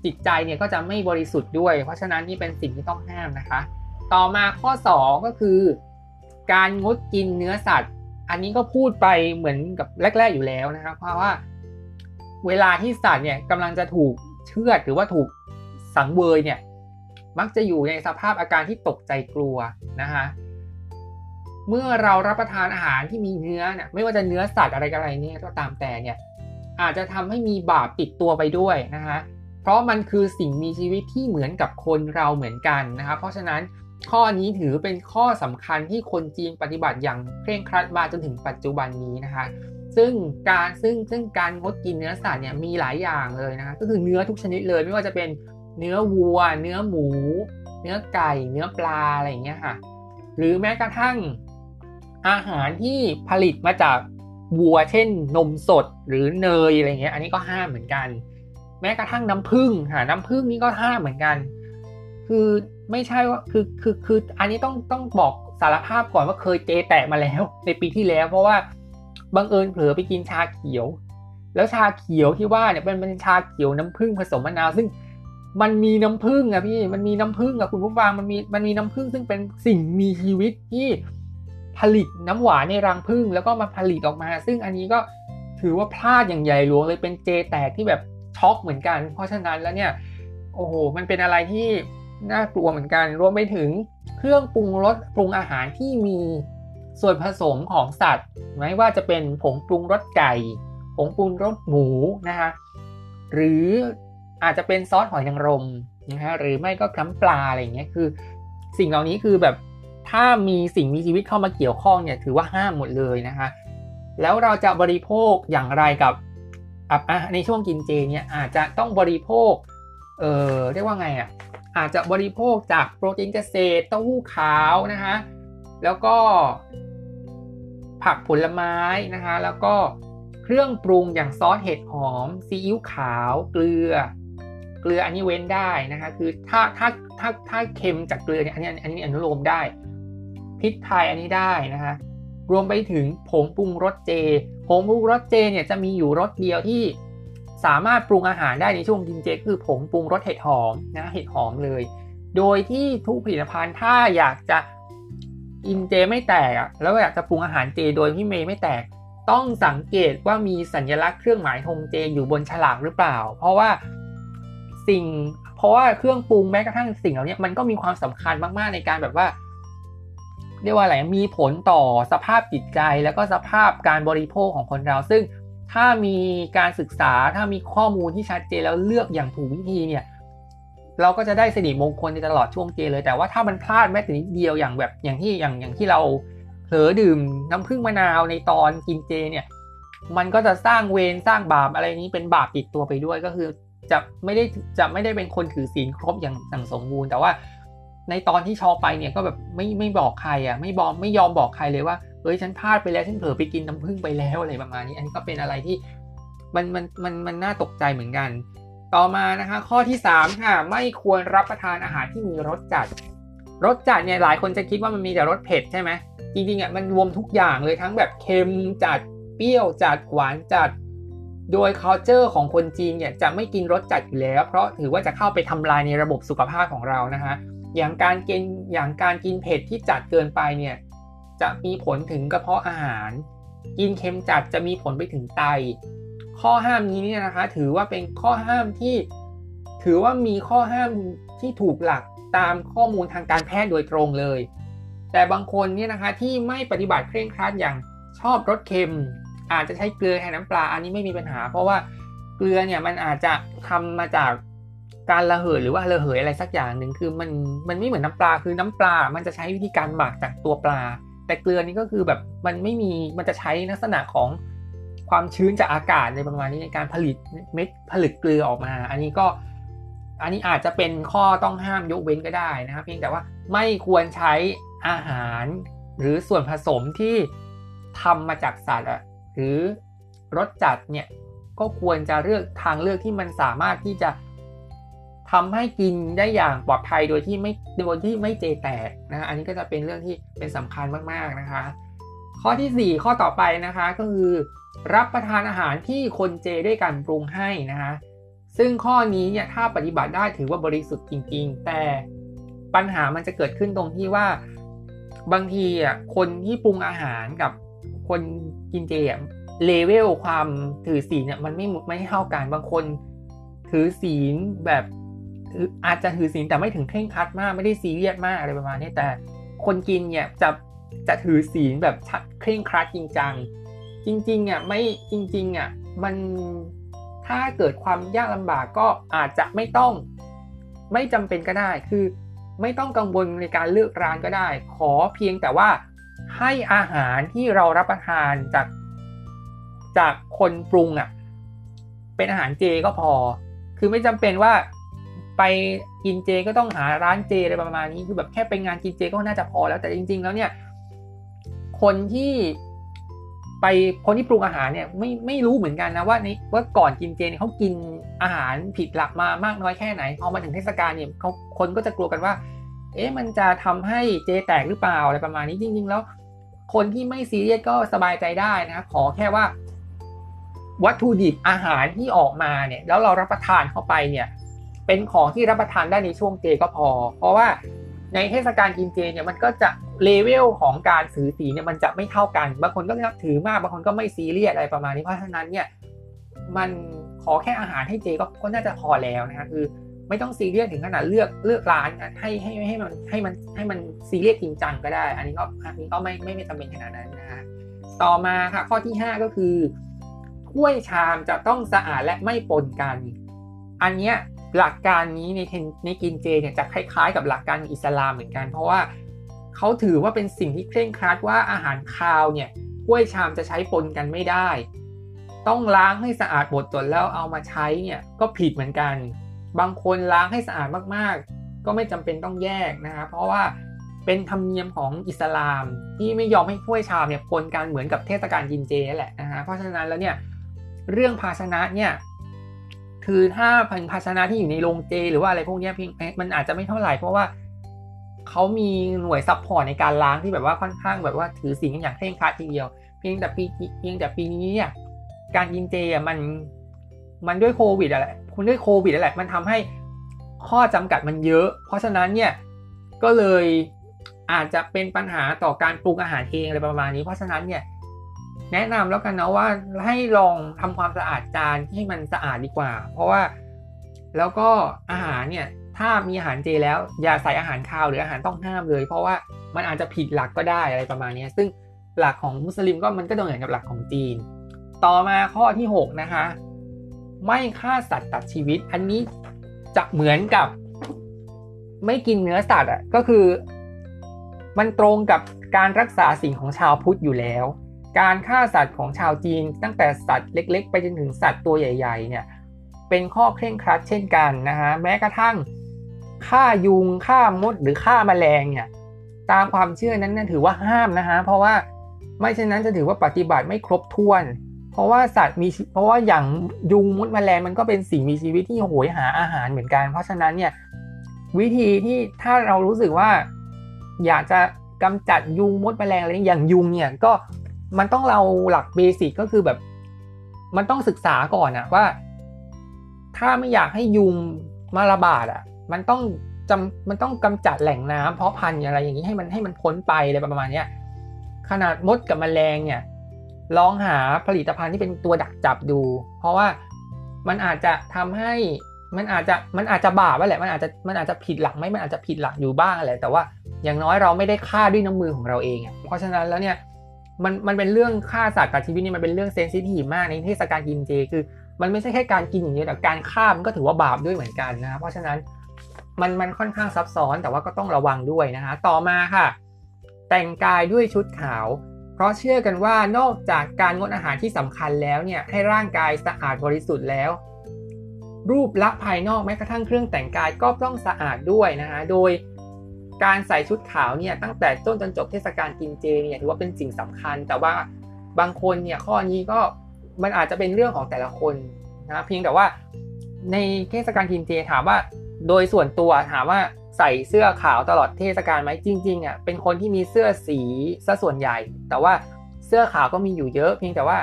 จิตใจเนี่ยก็จะไม่บริสุทธิ์ด้วย เพราะฉะนั้นนี่เป็นสิ่งที่ต้องห้ามนะคะ ต่อมาข้อ 2 ก็คือ การงดกินเนื้อสัตว์ อันนี้ก็พูดไปเหมือนกับแรก ๆอยู่แล้วนะครับ เพราะว่าเวลาที่สัตว์เนี่ยกำลังจะถูกเชือดหรือว่าถูกสังเวยเนี่ยมักจะอยู่ในสภาพอาการที่ตกใจกลัวนะคะเมื่อเรารับประทานอาหารที่มีเนื้อเนี่ยไม่ว่าจะเนื้อสัตว์อะไรอะไรเนี่ยก็ตามแต่เนี่ยอาจจะทำให้มีบาปติดตัวไปด้วยนะคะเพราะมันคือสิ่งมีชีวิตที่เหมือนกับคนเราเหมือนกันนะคะเพราะฉะนั้น ข้อนี้ถือเป็นข้อสำคัญที่คนจีนปฏิบัติอย่างเคร่งครัดมาจนถึงปัจจุบันนี้นะคะ ซึ่งการซึ่งซึ่งการงดกินเนื้อสัตว์เนี่ยมีหลายอย่างเลยนะคะก็คือเนื้อทุกชนิดเลยไม่ว่าจะเป็นเนื้อวัว เนื้อหมู เนื้อไก่ เนื้อปลาอะไรอย่างเงี้ยค่ะ หรือแม้กระทั่งอาหารที่ผลิตมาจากวัว เช่น นมสดหรือเนยอะไรเงี้ย อันนี้ก็ห้ามเหมือนกัน แม้กระทั่งน้ำผึ้งค่ะน้ำผึ้งนี่ก็ห้ามเหมือนกัน คือ ไม่ใช่ว่าคือคือคืออันนี้ต้องต้องบอกสารภาพก่อนว่าเคยเจแตกมาแล้ว ในปีที่แล้ว เพราะว่าบังเอิญเผลอไปกินชาเขียว แล้วชาเขียวที่ว่าเนี่ยเป็นเป็นชาเขียวน้ำผึ้งผสมมะนาวซึ่งมันมีน้ำผึ้งอะพี่มันมีน้ำผึ้งอะคุณผู้ฟังมันมีมันมีน้ำผึ้งซึ่งเป็นสิ่งมีชีวิตที่ผลิตน้ำหวานในรังผึ้งแล้วก็มาผลิตออกมา ซึ่งอันนี้ก็ถือว่าพลาดอย่างใหญ่หลวงเลยเป็นเจแตกที่แบบช็อกเหมือนกัน เพราะฉะนั้นแล้วเนี่ยโอ้โหมันเป็นอะไรที่ น่ากลัวเหมือนกันรวมไปถึงเครื่องปรุงรสปรุงอาหารที่มีส่วนผสมของสัตว์ ไม่ว่าจะเป็นผงปรุงรสไก่ ผงปรุงรสหมูนะคะหรืออาจจะเป็นซอสหอยนางรมนะฮะหรือไม่ก็น้ำปลาอะไรอย่างเงี้ยคือ สิ่งเหล่านี้คือแบบถ้ามีสิ่งมีชีวิตเข้ามาเกี่ยวข้องเนี่ยถือว่าห้ามหมดเลยนะคะแล้วเราจะบริโภคอย่างไรกับในช่วงกินเจเนี่ยอาจจะต้องบริโภคเออเรียกว่าไงอะ อาจจะบริโภคจากโปรตีนเกษตรเต้าหู้ขาวนะคะแล้วก็ ผักผลไม้นะคะแล้วก็เครื่องปรุงอย่างซอสเห็ดหอมซีอิ๊วขาวเกลือ เกลืออันนี้เว้นได้นะคะคือถ้าถ้าถ้าถ้าเค็มจากเกลือเนี่ยอันนี้อันนี้อนุโลมได้พริกไทยอันนี้ได้นะคะรวมไปถึงผงปรุงรสเจ ผงปรุงรสเจเนี่ยจะมีอยู่รสเดียวที่ สามารถปรุงอาหารได้ในช่วงกินเจคือผงปรุงรสเห็ดหอมนะเห็ดหอมเลย โดยที่ทุกผลิตภัณฑ์ถ้าอยากจะกินเจไม่แตกอะแล้วอยากจะปรุงอาหารเจโดยที่เมย์ไม่แตก ต้องสังเกตว่ามีสัญลักษณ์เครื่องหมายธงเจอยู่บนฉลากหรือเปล่า เพราะว่าสิ่ง เพราะว่าเครื่องปรุงแม้กระทั่งสิ่งเหล่านี้มันก็มีความสำคัญมากๆในการแบบว่าเรียกว่าอะไรมีผลต่อสภาพจิตใจแล้วก็สภาพการบริโภคของคนเรา ซึ่ง ถ้ามีการศึกษาถ้ามีข้อมูลที่ชัดเจนแล้วเลือกอย่างถูกวิธีเนี่ยเราก็จะได้สิริมงคลในตลอดช่วงเจเลย แต่ว่าถ้ามันพลาดแม้แต่นิดเดียวอย่างแบบอย่างที่อย่างอย่างที่เราเผลอดื่มน้ำผึ้งมะนาวในตอนกินเจเนี่ยมันก็จะสร้างเวรสร้างบาปอะไรนี้เป็นบาปติดตัวไปด้วยก็คือจะไม่ได้จะไม่ได้เป็นคนถือศีลครบอย่างอย่งสมบูรณ์ แต่ว่าในตอนที่ชอไปเนี่ยก็แบบไม่ไม่บอกใครอะไม่บอกไม่ยอมบอกใครเลยว่า เอ้ยฉันพลาดไปแล้วฉันเผลอไปกินน้ำผึ้งไปแล้วอะไรประมาณนี้ อันนี้ก็เป็นอะไรที่มันมันมันมันน่าตกใจเหมือนกัน ต่อมานะคะ ข้อที่3ค่ะไม่ควรรับประทานอาหารที่มีรสจัดรสจัดเนี่ยหลายคนจะคิดว่ามันมีแต่รสเผ็ดใช่ไหมจริงๆอะมันรวมทุกอย่างเลยทั้งแบบเค็มจัดเปรี้ยวจัดหวานจัด โดย culture ของคนจีนเนี่ยจะไม่กินรสจัดอยู่แล้ว เพราะถือว่าจะเข้าไปทำลายในระบบสุขภาพของเรานะคะอย่างการกินอย่างการกินเผ็ดที่จัดเกินไปเนี่ย จะมีผลถึงกระเพาะอาหาร กินเค็มจัดจะมีผลไปถึงไต ข้อห้ามนี้เนี่ยนะคะ ถือว่าเป็นข้อห้ามที่ ถือว่ามีข้อห้ามที่ถูกหลักตามข้อมูลทางการแพทย์โดยตรงเลย แต่บางคนเนี่ยนะคะที่ไม่ปฏิบัติเคร่งครัดอย่างชอบรสเค็ม อาจจะใช้เกลือแทนน้ำปลาอันนี้ไม่มีปัญหา เพราะว่าเกลือเนี่ยมันอาจจะทำมาจากการระเหยหรือว่าระเหยอะไรสักอย่างหนึ่งคือมันมันไม่เหมือนน้าปลาคือน้ำปลา มันจะใช้วิธีการหมักจากตัวปลา แต่เกลือนี่ก็คือแบบมันไม่มีมันจะใช้ลักษณะของความชื้นจากอากาศในประมาณนี้ในการผลิตเม็ดผลิตเกลือออกมา อันนี้ก็อันนี้อาจจะเป็นข้อต้องห้ามยกเว้นก็ได้นะครับเพียงแต่ว่าไม่ควรใช้อาหารหรือส่วนผสมที่ทำมาจากสัตว์หรือรสจัดเนี่ยก็ควรจะเลือกทางเลือกที่มันสามารถที่จะ ทำให้กินได้อย่างปลอดภัยโดยที่ไม่โดยที่ไม่เจแตกนะอันนี้ก็จะเป็นเรื่องที่เป็นสำคัญมากๆนะคะ ข้อที่ 4 ข้อต่อไปนะคะก็คือ รับประทานอาหารที่คนเจด้วยการปรุงให้นะคะซึ่งข้อนี้เนี่ยถ้าปฏิบัติได้ถือว่าบริสุทธิ์จริง ๆ แต่ปัญหามันจะเกิดขึ้นตรงที่ว่าบางทีอะคนที่ปรุงอาหารกับคนกินเจอะเลเวลความถือศีลเนี่ยมันไม่ไม่เท่ากันบางคนถือศีลแบบ อาจจะถือศีลแต่ไม่ถึงเคร่งครัดมากไม่ได้ซีเรียสมากอะไรประมาณนี้แต่คนกินเนี่ยจะจะถือศีลแบบชัดเคร่งครัดจริงจังจริงๆอะไม่จริงๆอะมันถ้าเกิดความยากลำบากก็อาจจะไม่ต้อง ไม่จำเป็นก็ได้คือ ไม่ต้องกังวลในการเลือกร้านก็ได้ ขอเพียงแต่ว่าให้อาหารที่เรารับประทานจากจากคนปรุงอะเป็นอาหารเจก็พอ คือไม่จำเป็นว่า ไปกินเจก็ต้องหาร้านเจอะไรประมาณนี้คือแบบแค่ไปงานกินเจก็น่าจะพอแล้วแต่จริง ๆ แล้วเนี่ย คนที่ไปคนที่ปรุงอาหารเนี่ยไม่ไม่รู้เหมือนกันนะว่าในว่าก่อนกินเจเนี่ยเขากินอาหารผิดหลักมามากน้อยแค่ไหนพอมาถึงเทศกาลเนี่ยเขาคนก็จะกลัวกันว่า เอ๊ะมันจะทำให้เจแตกหรือเปล่าอะไรประมาณนี้จริง ๆ แล้ว คนที่ไม่ซีเรียสก็สบายใจได้นะขอแค่ว่า วัตถุดิบอาหารที่ออกมาเนี่ย แล้วเรารับประทานเข้าไปเนี่ย เป็นของที่รับประทานได้ในช่วงเจก็พอ เพราะว่าในเทศกาลกินเจเนี่ยมันก็จะเลเวลของการถือศีเนี่ยมันจะไม่เท่ากันบางคนก็นับถือมากบางคนก็ไม่ซีเรียสอะไรประมาณนี้เพราะฉะนั้นเนี่ยมันขอแค่อาหารให้เจก็ก็น่าจะพอแล้วนะคะคือไม่ต้องซีเรียสถึงขนาดเลือกเลือกร้านให้ให้ให้มันให้มันให้มันซีเรียสจริงจังก็ได้ อันนี้ก็อันนี้ก็ไม่ไม่ไม่จำเป็นขนาดนั้นนะฮะต่อมาค่ะข้อที่ 5 ก็คือถ้วยชามจะต้องสะอาดและไม่ปนกัน อันเนี้ย หลักการนี้ในในกินเจเนี่ยจะคล้ายๆ กับหลักการอิสลามเหมือนกัน เพราะว่าเขาถือว่าเป็นสิ่งที่เคร่งครัดว่าอาหารคาวเนี่ยถ้วยชามจะใช้ปนกันไม่ได้ ต้องล้างให้สะอาดหมดจนแล้วเอามาใช้เนี่ยก็ผิดเหมือนกัน บางคนล้างให้สะอาดมากๆ ก็ไม่จำเป็นต้องแยกนะคะเพราะว่าเป็นธรรมเนียมของอิสลามที่ไม่ยอมให้ถ้วยชามเนี่ยปนกันเหมือนกับเทศกาลกินเจแหละนะฮะเพราะฉะนั้นแล้วเนี่ยเรื่องภาชนะเนี่ย คือถ้าพันภาชนะที่อยู่ในโรงเจ หรือว่าอะไรพวกนี้เพียงมันอาจจะไม่เท่าไหร่เพราะว่าเขามีหน่วย support ในการล้างที่แบบว่าค่อนข้างแบบว่าถือศีลอย่างเคร่งครัดทีเดียว เพียงแต่ปีเพียงแต่ปีนี้เนี่ยการกินเจอะมันมันด้วยโควิดอะไรคุณด้วยโควิดอะไรมันทำให้ข้อจำกัดมันเยอะ เพราะฉะนั้นเนี่ยก็เลยอาจจะเป็นปัญหาต่อการปรุงอาหารเองอะไรประมาณนี้ เพราะฉะนั้นเนี่ย แนะนำแล้วกันนะว่าให้ลองทำความสะอาดจานให้มันสะอาดดีกว่า เพราะว่าแล้วก็อาหารเนี่ยถ้ามีอาหารเจแล้วอย่าใส่อาหารคาวหรืออาหารต้องห้ามเลย เพราะว่ามันอาจจะผิดหลักก็ได้อะไรประมาณนี้ซึ่งหลักของมุสลิมก็มันก็เหมือนกับหลักของจีน ต่อมาข้อที่ 6 นะคะ ไม่ฆ่าสัตว์ตัดชีวิต อันนี้จะเหมือนกับ ไม่กินเนื้อสัตว์อะก็คือ มันตรงกับการรักษาสิ่งของชาวพุทธอยู่แล้ว การฆ่าสัตว์ของชาวจีน ตั้งแต่สัตว์เล็ก ๆ ไปจนถึงสัตว์ตัวใหญ่ๆเนี่ยเป็นข้อเคร่งครัดเช่นกันนะฮะแม้กระทั่งฆ่ายุงฆ่ามดหรือฆ่าแมลงเนี่ยตามความเชื่อนั้นนถือว่าห้ามนะฮะเพราะว่าไม่เช่นนั้นจะถือว่าปฏิบัติไม่ครบถ้วน เพราะว่าสัตว์มีเพราะว่าอย่างยุงมดแมลงมันก็เป็นสิ่งมีชีวิตที่โหยหาอาหารเหมือนกัน เพราะฉะนั้นเนี่ยวิธีที่ถ้าเรารู้สึกว่า อยากจะกำจัดยุงมดแมลงอะไรอย่างยุงเนี่ยก็ มันต้องเราหลักเบสิกก็คือแบบ มันต้องศึกษาก่อนอะว่า ถ้าไม่อยากให้ยุงมาระบาดอะมันต้องจำมันต้องกำจัดแหล่งน้ำเพาะพันธุ์อะไรอย่างนี้ให้มันให้มันพ้นไปอะไรประมาณเนี้ยขนาดมดกับแมลงเนี่ยลองหาผลิตภัณฑ์ที่เป็นตัวดักจับดู เพราะว่ามันอาจจะทำให้มันอาจจะมันอาจจะบาปแหละมันอาจจะมันอาจจะผิดหลักไหมมันอาจจะผิดหลักอยู่บ้างแหละแต่ว่าอย่างน้อยเราไม่ได้ฆ่าด้วยน้ำมือของเราเองเพราะฉะนั้นแล้วเนี่ย มันมันเป็นเรื่องฆ่าสัตว์กับชีวิตนี่มันเป็นเรื่องเซนซิทีฟมากในเทศกาลกินเจคือ มันไม่ใช่แค่การกินอย่างเดียวแต่การฆ่ามันก็ถือว่าบาปด้วยเหมือนกันนะเพราะฉะนั้นมันมันค่อนข้างซับซ้อนแต่ว่าก็ต้องระวังด้วยนะคะต่อมาค่ะ แต่งกายด้วยชุดขาว เพราะเชื่อกันว่านอกจากการงดอาหารที่สำคัญแล้วเนี่ยให้ร่างกายสะอาดบริสุทธิ์แล้ว รูปลักษณ์ภายนอกแม้กระทั่งเครื่องแต่งกายก็ต้องสะอาดด้วยนะคะโดย การใส่ชุดขาวเนี่ยตั้งแต่ต้นจนจบเทศกาลกินเจเนี่ยถือว่าเป็นสิ่งสำคัญ แต่ว่าบางคนเนี่ยข้อนี้ก็มันอาจจะเป็นเรื่องของแต่ละคนนะเพียงแต่ว่าในเทศกาลกินเจถามว่า โดยส่วนตัวถามว่าใส่เสื้อขาวตลอดเทศกาลไหมจริงๆอะเป็นคนที่มีเสื้อสีซะส่วนใหญ่ แต่ว่าเสื้อขาวก็มีอยู่เยอะ เพียงแต่ว่า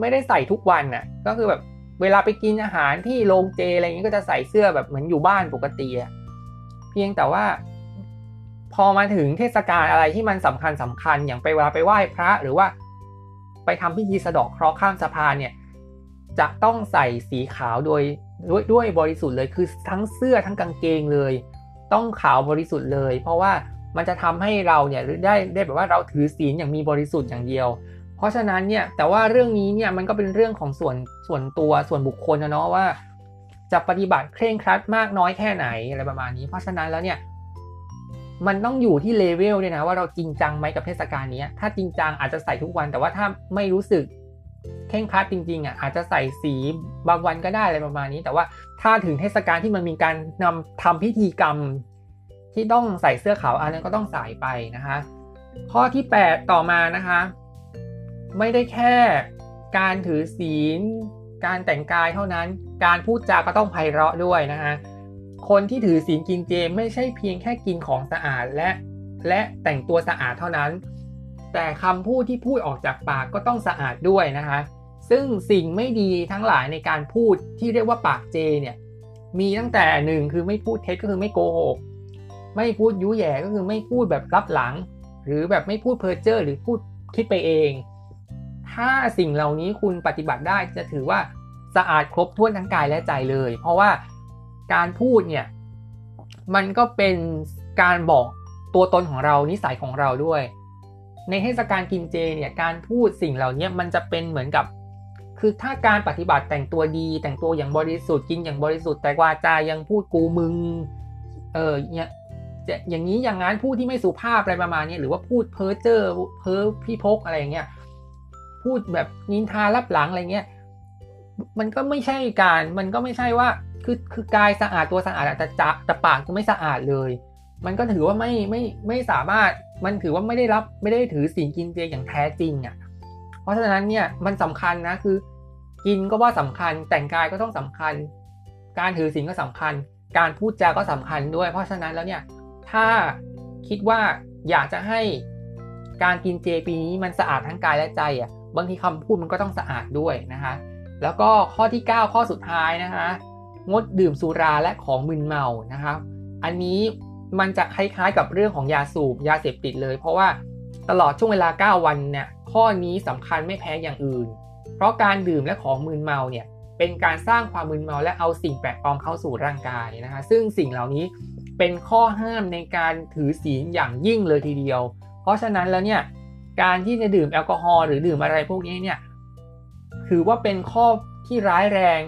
ไม่ได้ใส่ทุกวันน่ะก็คือแบบเวลาไปกินอาหารที่โรงเจอะไรเงี้ยก็จะใส่เสื้อแบบเหมือนอยู่บ้านปกติอะเพียงแต่ว่า พอมาถึงเทศกาลอะไรที่มันสำคัญสำคัญอย่างไปเวลาไปไหว้พระหรือว่า ไปทำพิธีสะดอกเคราะห์ข้ามสะพานเนี่ยจะต้องใส่สีขาวโดยด้วยด้วยบริสุทธิ์เลยคือทั้งเสื้อทั้งกางเกงเลย ต้องขาวบริสุทธิ์เลย เพราะว่ามันจะทำให้เราเนี่ยได้ได้แบบว่าเราถือศีลอย่างมีบริสุทธิ์อย่างเดียว เพราะฉะนั้นเนี่ยแต่ว่าเรื่องนี้เนี่ยมันก็เป็นเรื่องของส่วนส่วนตัวส่วนบุคคลนะเนาะว่า จะปฏิบัติเคร่งครัดมากน้อยแค่ไหนอะไรประมาณนี้ เพราะฉะนั้นแล้วเนี่ย มันต้องอยู่ที่เลเวลเนี่ยนะว่าเราจริงจังไหมกับเทศกาลนี้ถ้าจริงจังอาจจะใส่ทุกวัน แต่ว่าถ้าไม่รู้สึกเข่งคัดจริงๆอะอาจจะใส่สีบางวันก็ได้อะไรประมาณนี้ แต่ว่าถ้าถึงเทศกาลที่มันมีการนำทำพิธีกรรม ที่ต้องใส่เสื้อขาวอันนั้นก็ต้องใส่ไปนะคะ ข้อที่ 8 ต่อมานะคะ ไม่ได้แค่การถือศีล การแต่งกายเท่านั้น การพูดจาก็ต้องไพเราะด้วยนะคะ คนที่ถือศีลกินเจไม่ใช่เพียงแค่กินของสะอาดและ และแต่งตัวสะอาดเท่านั้น แต่คำพูดที่พูดออกจากปากก็ต้องสะอาดด้วยนะคะ ซึ่งสิ่งไม่ดีทั้งหลายในการพูดที่เรียกว่าปากเจเนี่ยมีตั้งแต่หนึ่งคือไม่พูดเท็จก็คือไม่โกหกไม่พูดยุแย่ก็คือไม่พูดแบบรับหลัง หรือแบบไม่พูดเพ้อเจ้อหรือพูดคิดไปเอง ถ้าสิ่งเหล่านี้คุณปฏิบัติได้จะถือว่าสะอาดครบถ้วนทั้งกายและใจเลย เพราะว่า การพูดเนี่ยมันก็เป็นการบอกตัวตนของเรานิสัยของเราด้วย ในเทศกาลกินเจเนี่ยการพูดสิ่งเหล่านี้มันจะเป็นเหมือนกับ คือถ้าการปฏิบัติแต่งตัวดีแต่งตัวอย่างบริสุทธิ์กินอย่างบริสุทธิ์แต่วาจายังพูดกูมึงเออเนี่ยจะอย่างนี้อย่างนั้นพูดที่ไม่สุภาพอะไรประมาณนี้หรือว่าพูดเพ้อเจ้อเพ้อพี่พกอะไรอย่างเงี้ยพูดแบบนินทารับหลังอะไรเงี้ยมันก็ไม่ใช่การมันก็ไม่ใช่ว่า คือคือกายสะอาดตัวสะอาดแต่จะแต่ปากก็ไม่สะอาดเลย มันก็ถือว่าไม่ไม่ไม่สามารถมันถือว่าไม่ได้รับไม่ได้ถือสิ่งกินเจอย่างแท้จริงอะเพราะฉะนั้นเนี่ยมันสำคัญนะคือ กินก็ว่าสำคัญ แต่งกายก็ต้องสำคัญ การถือศีลก็สำคัญ การพูดจาก็สำคัญด้วย เพราะฉะนั้นแล้วเนี่ยถ้าคิดว่าอยากจะให้การกินเจปีนี้มันสะอาดทั้งกายและใจอะบางทีคำพูดมันก็ต้องสะอาดด้วยนะคะแล้วก็ข้อที่ 9 ข้อสุดท้ายนะคะ งดดื่มสุราและของมึนเมานะคะอันนี้มันจะคล้ายๆกับเรื่องของยาสูบยาเสพติดเลย เพราะว่าตลอดช่วงเวลา 9 วันเนี่ยข้อนี้สำคัญไม่แพ้อย่างอื่น เพราะการดื่มและของมึนเมาเนี่ยเป็นการสร้างความมึนเมาและเอาสิ่งแปลกปลอมเข้าสู่ร่างกายนะคะ ซึ่งสิ่งเหล่านี้เป็นข้อห้ามในการถือศีลอย่างยิ่งเลยทีเดียว เพราะฉะนั้นแล้วเนี่ยการที่จะดื่มแอลกอฮอล์หรือดื่มอะไรพวกนี้เนี่ยถือว่าเป็นข้อที่ร้ายแรง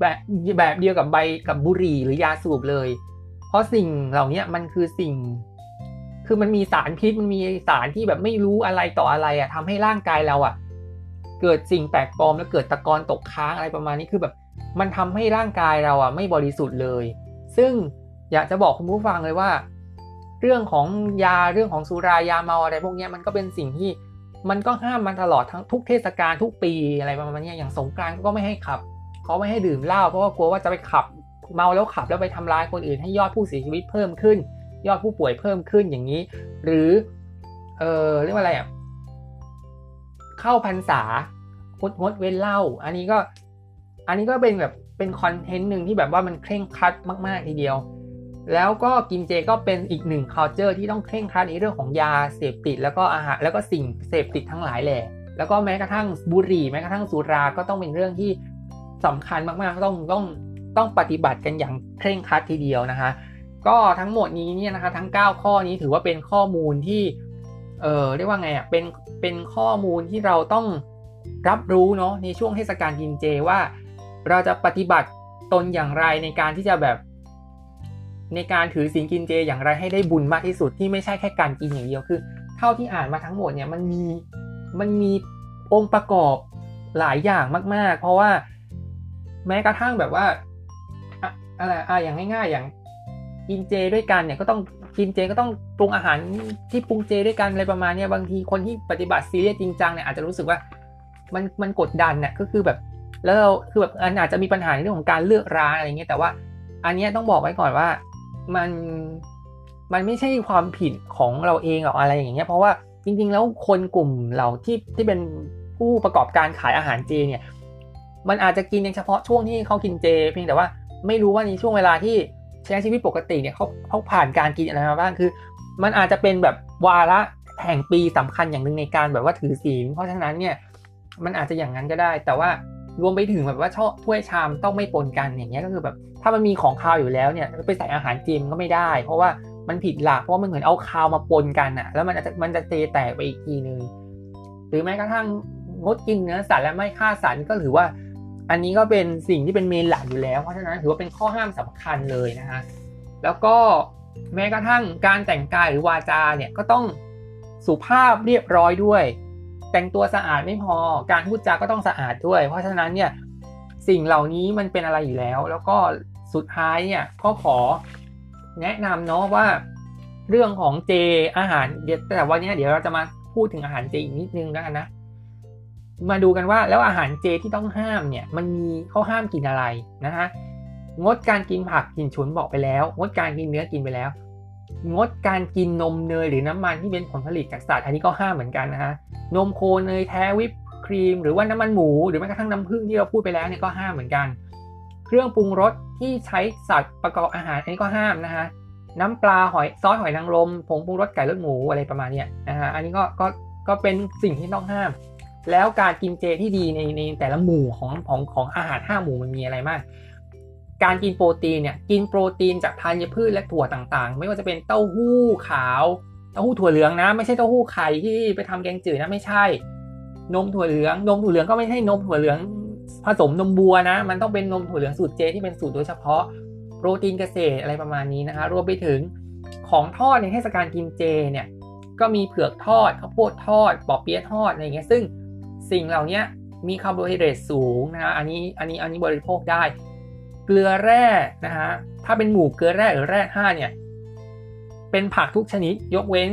แบบแบบเดียวกับใบกับบุหรี่หรือยาสูบเลย เพราะสิ่งเหล่านี้มันคือสิ่ง คือมันมีสารพิษมันมีสารที่แบบไม่รู้อะไรต่ออะไรอะ่ะทำให้ร่างกายเราอะ่ะ เกิดสิ่งแปลกปลอมแล้วเกิดตะกอนตกค้างอะไรประมาณนี้คือแบบ มันทำให้ร่างกายเราอะ ไม่บริสุทธิ์เลย ซึ่งอยากจะบอกคุณผู้ฟังเลยว่า เรื่องของยาเรื่องของสุรายาเมาอะไรพวกนี้มันก็เป็นสิ่งที่มันก็ห้ามมันตลอดทั้งทุกเทศกาลทุกปีอะไรประมาณนี้อย่างสงกรานต์ก็ไม่ให้ขับ เขาไม่ให้ดื่มเหล้าเพราะว่ากลัวว่าจะไปขับเมาแล้วขับแล้วไปทำร้ายคนอื่น ให้ยอดผู้เสียชีวิตเพิ่มขึ้น ยอดผู้ป่วยเพิ่มขึ้นอย่างนี้ หรือเออเรียกว่าอะไรอะเข้าพรรษางดงดเว้นเหล้าอันนี้ก็อันนี้ก็เป็นแบบเป็นคอนเทนต์หนึ่งที่แบบว่ามันเคร่งครัดมากๆทีเดียว แล้วก็กินเจก็เป็นอีกหนึ่ง culture ที่ต้องเคร่งครัดในเรื่องของยาเสพติด แล้วก็อาหารแล้วก็สิ่งเสพติดทั้งหลายแหละแล้วก็แม้กระทั่งบุหรี่แม้กระทั่งสุราก็ต้องเป็นเรื่องที่ สำคัญมากๆต้องต้องต้องปฏิบัติกันอย่างเคร่งครัดทีเดียวนะคะ ก็ทั้งหมดนี้เนี่ยนะคะทั้ง 9 ข้อนี้ถือว่าเป็นข้อมูลที่เออเรียกว่าไงอะเป็นเป็นข้อมูลที่เราต้องรับรู้เนาะในช่วงเทศกาลกินเจว่า เราจะปฏิบัติตนอย่างไรในการที่จะแบบ ในการถือศีลกินเจอย่างไรให้ได้บุญมากที่สุดที่ไม่ใช่แค่การกินอย่างเดียวคือ เท่าที่อ่านมาทั้งหมดเนี่ยมันมีมันมีองค์ประกอบหลายอย่างมาก ๆ เพราะว่า แม้กระทั่งแบบว่าอะไรอะอย่างง่าย ๆ อย่างกินเจด้วยกันเนี่ยก็ต้องกินเจก็ต้องปรุงอาหารที่ปรุงเจด้วยกันอะไรประมาณนี้บางทีคนที่ปฏิบัติซีเรียสจริงจังเนี่ยอาจจะรู้สึกว่ามันมันกดดันเนี่ยก็คือแบบแล้วเราคือแบบอันอาจจะมีปัญหาในเรื่องของการเลือกร้านอะไรเงี้ยแต่ว่าอันนี้ต้องบอกไว้ก่อนว่ามันมันไม่ใช่ความผิดของเราเองหรอกอะไรอย่างเงี้ยเพราะว่าจริง ๆ แล้วคนกลุ่มเราที่ที่เป็นผู้ประกอบการขายอาหารเจเนี่ย มันอาจจะกินเฉพาะช่วงที่เขากินเจ เพียงแต่ว่าไม่รู้ว่าในช่วงเวลาที่ใช้ชีวิตปกติเนี่ยเขาเขาผ่านการกินอะไรมาบ้างคือ มันอาจจะเป็นแบบวาระแห่งปีสำคัญอย่างหนึ่งในการแบบว่าถือศีลเพราะฉะนั้นเนี่ยมันอาจจะอย่างนั้นก็ได้ แต่ว่ารวมไปถึงแบบว่าช่อถ้วยชามต้องไม่ปนกันอย่างเงี้ยก็คือแบบถ้ามันมีของคาวอยู่แล้วเนี่ยไปใส่อาหารจีมก็ไม่ได้ เพราะว่ามันผิดหลักเพราะว่ามันเหมือนเอาคาวมาปนกันอะแล้วมันจะมันจะเตแตกไปอีกทีนึงหรือแม้กระทั่งงดกินเนื้อสัตว์และไม่ฆ่าสัตว์ก็ถือว่า อันนี้ก็เป็นสิ่งที่เป็นเมนหลักอยู่แล้ว เพราะฉะนั้นถือว่าเป็นข้อห้ามสำคัญเลยนะฮะแล้วก็แม้กระทั่งการแต่งกายหรือวาจาเนี่ยก็ต้องสุภาพเรียบร้อยด้วย แต่งตัวสะอาดไม่พอ การพูดจาก็ต้องสะอาดด้วย เพราะฉะนั้นเนี่ยสิ่งเหล่านี้มันเป็นอะไรอยู่แล้ว แล้วก็สุดท้ายเนี่ยก็ขอแนะนำเนาะว่าเรื่องของเจอาหารเดี๋ยวแต่วันนี้เดี๋ยวเราจะมาพูดถึงอาหารเจอีกนิดนึงแล้วกันนะ มาดูกันว่าแล้วอาหารเจที่ต้องห้ามเนี่ยมันมีเขาห้ามกินอะไรนะฮะงดการกินผักกินฉุนบอกไปแล้ว งดการกินเนื้อกินไปแล้ว งดการกินนมเนยหรือน้ำมันที่เป็นผลผลิตจากสัตว์อันนี้ก็ห้ามเหมือนกันนะฮะนมโคเนยแท้วิปครีม หรือว่าน้ำมันหมูหรือแม้กระทั่งน้ำผึ้งที่เราพูดไปแล้วเนี่ยก็ห้ามเหมือนกัน เครื่องปรุงรสที่ใช้สัตว์ประกอบอาหารอันนี้ก็ห้ามนะฮะน้ำปลาหอยซอสหอยนางรมผงปรุงรสไก่รสหมูอะไรประมาณนี้นะฮะอันนี้ก็ก็ก็เป็นสิ่งที่ต้องห้าม แล้วการกินเจที่ดีในในแต่ละหมู่ของของของอาหารห้าหมู่มันมีอะไรบ้างการกินโปรตีนเนี่ยกินโปรตีนจากธัญพืชและถั่วต่างๆ ไม่ว่าจะเป็นเต้าหู้ขาวเต้าหู้ถั่วเหลืองนะ ไม่ใช่เต้าหู้ไข่ที่ไปทำแกงจืดนะไม่ใช่ นมถั่วเหลือง นมถั่วเหลืองก็ไม่ใช่นมถั่วเหลืองผสมนมวัวนะ มันต้องเป็นนมถั่วเหลืองสูตรเจที่เป็นสูตรโดยเฉพาะโปรตีนเกษตรอะไรประมาณนี้นะคะรวมไปถึงของทอดในเทศกาลกินเจเนี่ยก็มีเผือกทอดข้าวโพดทอดปอเปี๊ยะทอดอะไรเงี้ยซึ่ง สิ่งเหล่านี้มีคาร์โบไฮเดรตสูงนะฮะอันนี้อันนี้อันนี้บริโภคได้ เกลือแร่นะฮะถ้าเป็นหมู่เกลือแร่หรือแร่ธาตุเนี่ยเป็นผักทุกชนิดยกเว้น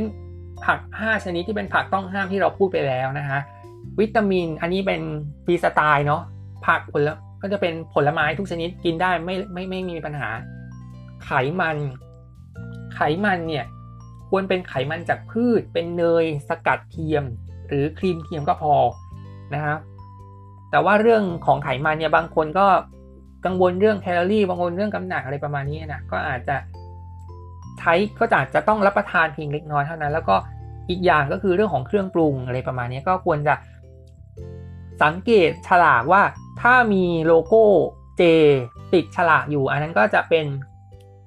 ผัก 5 ชนิดที่เป็นผักต้องห้ามที่เราพูดไปแล้วนะฮะวิตามินอันนี้เป็นฟีสไตล์เนาะผักผลก็จะเป็นผลไม้ทุกชนิดกินได้ไม่ไม่ไม่มีปัญหา ไขมัน ไขมันเนี่ยควรเป็นไขมันจากพืช เป็นเนยสกัดเทียม หรือครีมเทียมก็พอ นะครับแต่ว่าเรื่องของไขมันเนี่ยบางคนก็กังวลเรื่องแคลอรี่กังวลเรื่องน้ำหนักอะไรประมาณนี้นะก็อาจจะใช้ก็อาจจะต้องรับประทานเพียงเล็กน้อยเท่านั้น แล้วก็อีกอย่างก็คือเรื่องของเครื่องปรุงอะไรประมาณนี้ก็ควรจะสังเกตฉลากว่าถ้ามีโลโก้เจติดฉลากอยู่ อันนั้นก็จะเป็น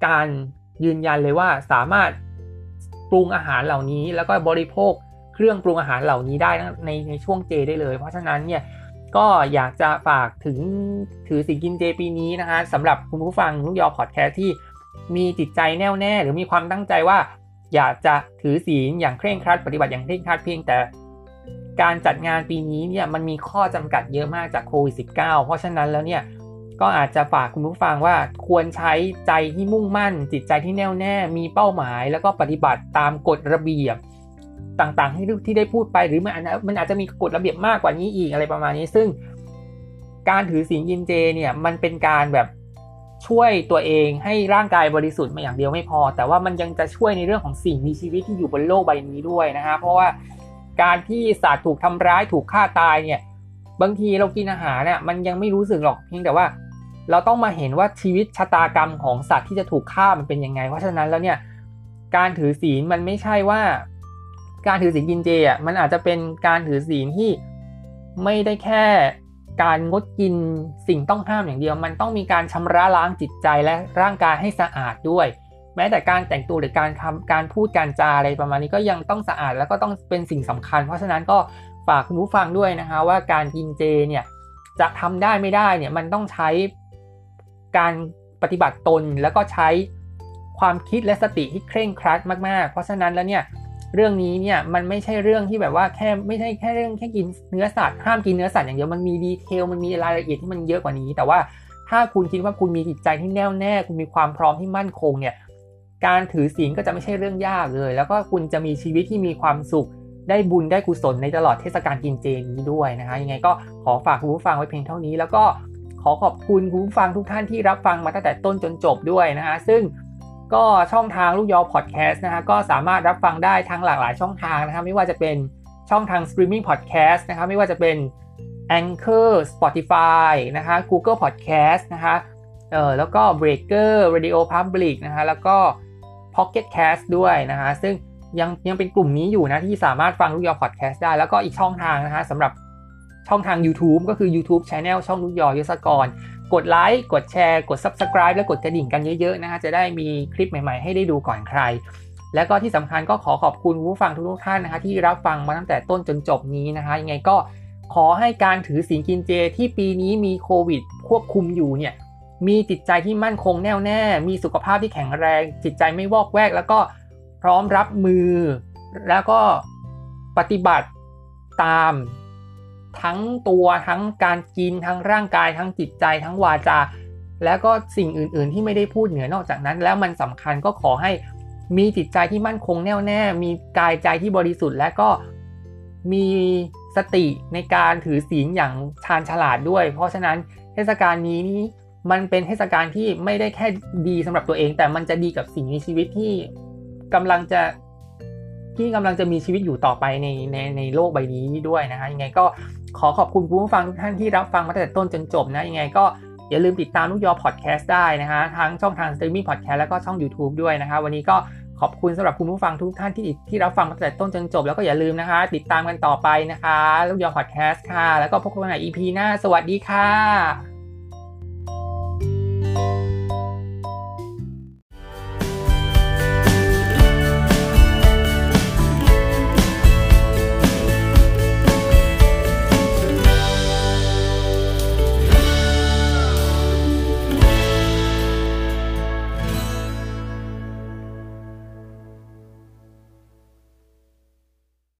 การยืนยันเลยว่าสามารถปรุงอาหารเหล่านี้แล้วก็บริโภค เครื่องปรุงอาหารเหล่านี้ได้ในในช่วงเจได้เลย เพราะฉะนั้นเนี่ยก็อยากจะฝากถึงถือสิงกินเจปีนี้นะคะสำหรับคุณผู้ฟังลูกยอพอดแคสต์ที่มีจิตใจแน่วแน่หรือมีความตั้งใจว่า อยากจะถือศีลอย่างเคร่งครัด ปฏิบัติอย่างเคร่งครัดเพียงแต่การจัดงานปีนี้เนี่ยมันมีข้อจำกัดเยอะมากจากโควิด -19 เพราะฉะนั้นแล้วเนี่ยก็อาจจะฝากคุณผู้ฟังว่าควรใช้ใจที่มุ่งมั่น จิตใจที่แน่วแน่ มีเป้าหมาย แล้วก็ปฏิบัติตามกฎระเบียบ ต่างๆที่ที่ได้พูดไป หรือมันมันอาจจะมีกฎระเบียบมากกว่านี้อีกอะไรประมาณนี้ ซึ่งการถือศีลกินเจเนี่ยมันเป็นการแบบช่วยตัวเองให้ร่างกายบริสุทธิ์มาอย่างเดียวไม่พอ แต่ว่ามันยังจะช่วยในเรื่องของสิ่งมีชีวิตที่อยู่บนโลกใบนี้ด้วยนะฮะเพราะว่าการที่สัตว์ถูกทำร้ายถูกฆ่าตายเนี่ยบางทีเรากินอาหารเนี่ยมันยังไม่รู้สึกหรอกเพียงแต่ว่า เราต้องมาเห็นว่าชีวิตชะตากรรมของสัตว์ที่จะถูกฆ่ามันเป็นยังไง เพราะฉะนั้นแล้วเนี่ยการถือศีลมันไม่ใช่ว่า การถือศีลกินเจอะมันอาจจะเป็นการถือศีลที่ไม่ได้แค่การงดกินสิ่งต้องห้ามอย่างเดียว มันต้องมีการชำระล้างจิตใจและร่างกายให้สะอาดด้วย แม้แต่การแต่งตัวหรือการทำการพูดการจาอะไรประมาณนี้ก็ยังต้องสะอาดแล้วก็ต้องเป็นสิ่งสำคัญ เพราะฉะนั้นก็ฝากคุณผู้ฟังด้วยนะคะว่าการกินเจเนี่ยจะทำได้ไม่ได้เนี่ยมันต้องใช้การปฏิบัติตนแล้วก็ใช้ความคิดและสติที่เคร่งครัดมากๆ เพราะฉะนั้นแล้วเนี่ย เรื่องนี้เนี่ยมันไม่ใช่เรื่องที่แบบว่าแค่ไม่ใช่แค่เรื่องแค่กินเนื้อสัตว์ห้ามกินเนื้อสัตว์อย่างเดียวมันมีดีเทลมันมีรายละเอียดที่มันเยอะกว่านี้ แต่ว่าถ้าคุณคิดว่าคุณมีจิตใจที่แน่วแน่ คุณมีความพร้อมที่มั่นคงเนี่ยการถือศีลก็จะไม่ใช่เรื่องยากเลย แล้วก็คุณจะมีชีวิตที่มีความสุข ได้บุญได้กุศลในตลอดเทศกาลกินเจนี้ด้วยนะคะยังไงก็ขอฝากคุณผู้ฟังไว้เพียงเท่านี้ แล้วก็ขอขอบคุณคุณผู้ฟังทุกท่านที่รับฟังมาตั้งแต่ต้นจนจบด้วยนะคะซึ่ง ก็ช่องทางลูกยอพอดแคสต์นะฮะก็สามารถรับฟังได้ทั้งหลากหลายช่องทางนะครับไม่ว่าจะเป็นช่องทางสตรีมมิ่งพอดแคสต์นะครับไม่ว่าจะเป็น Anchor Spotify นะคะ Google Podcast นะคะเออแล้วก็ Breaker RadioPublic นะคะแล้วก็ Pocket Cast ด้วยนะฮะซึ่งยังยังเป็นกลุ่มนี้อยู่นะที่สามารถฟังลูกยอพอดแคสต์ได้ แล้วก็อีกช่องทางนะฮะสำหรับช่องทาง YouTube ก็คือ YouTube Channel ช่องลูกยอยศกร กดไลค์กดแชร์ กด Subscribe และกดกระดิ่งกันเยอะๆนะฮะจะได้มีคลิปใหม่ๆให้ได้ดูก่อนใคร และก็ที่สำคัญก็ขอขอบคุณผู้ฟังทุกท่านนะคะที่รับฟังมาตั้งแต่ต้นจนจบนี้นะคะยังไงก็ขอให้การถือศีลกินเจที่ปีนี้มีโควิด ควบคุมอยู่เนี่ยมีจิตใจที่มั่นคงแน่วแน่ มีสุขภาพที่แข็งแรง จิตใจไม่วอกแวก แล้วก็พร้อมรับมือ แล้วก็ปฏิบัติตาม ทั้งตัวทั้งการกินทั้งร่างกาย ทั้งจิตใจ ทั้งวาจา แล้วก็สิ่งอื่น ๆ ที่ไม่ได้พูดเหนือนอกจากนั้น แล้วมันสำคัญก็ขอให้มีจิตใจที่มั่นคงแน่วแน่ มีกายใจที่บริสุทธิ์และก็มีสติในการถือศีลอย่างชาญฉลาดด้วย เพราะฉะนั้นเทศกาลนี้นี่มันเป็นเทศกาลที่ไม่ได้แค่ดีสำหรับตัวเอง แต่มันจะดีกับสิ่งมีชีวิตที่กำลังจะที่กำลังจะมีชีวิตอยู่ต่อไปในในในโลกใบนี้ด้วยนะคะยังไงก็ ขอขอบคุณผู้ฟังทุกท่านที่รับฟังมาตั้งแต่ต้นจนจบนะยังไงก็อย่าลืมติดตามลูกยอพอดแคสต์ได้นะฮะทั้งช่องทางสตรีมมิ่งพอดแคสต์แล้วก็ช่อง YouTube ด้วยนะคะวันนี้ก็ขอบคุณสำหรับคุณผู้ฟังทุกท่านที่ที่รับฟังมาตั้งแต่ต้นจนจบ แล้วก็อย่าลืมนะคะ ติดตามกันต่อไปนะคะลูกยอพอดแคสต์ค่ะ แล้วก็พบกันใหม่ EP หน้า สวัสดีค่ะ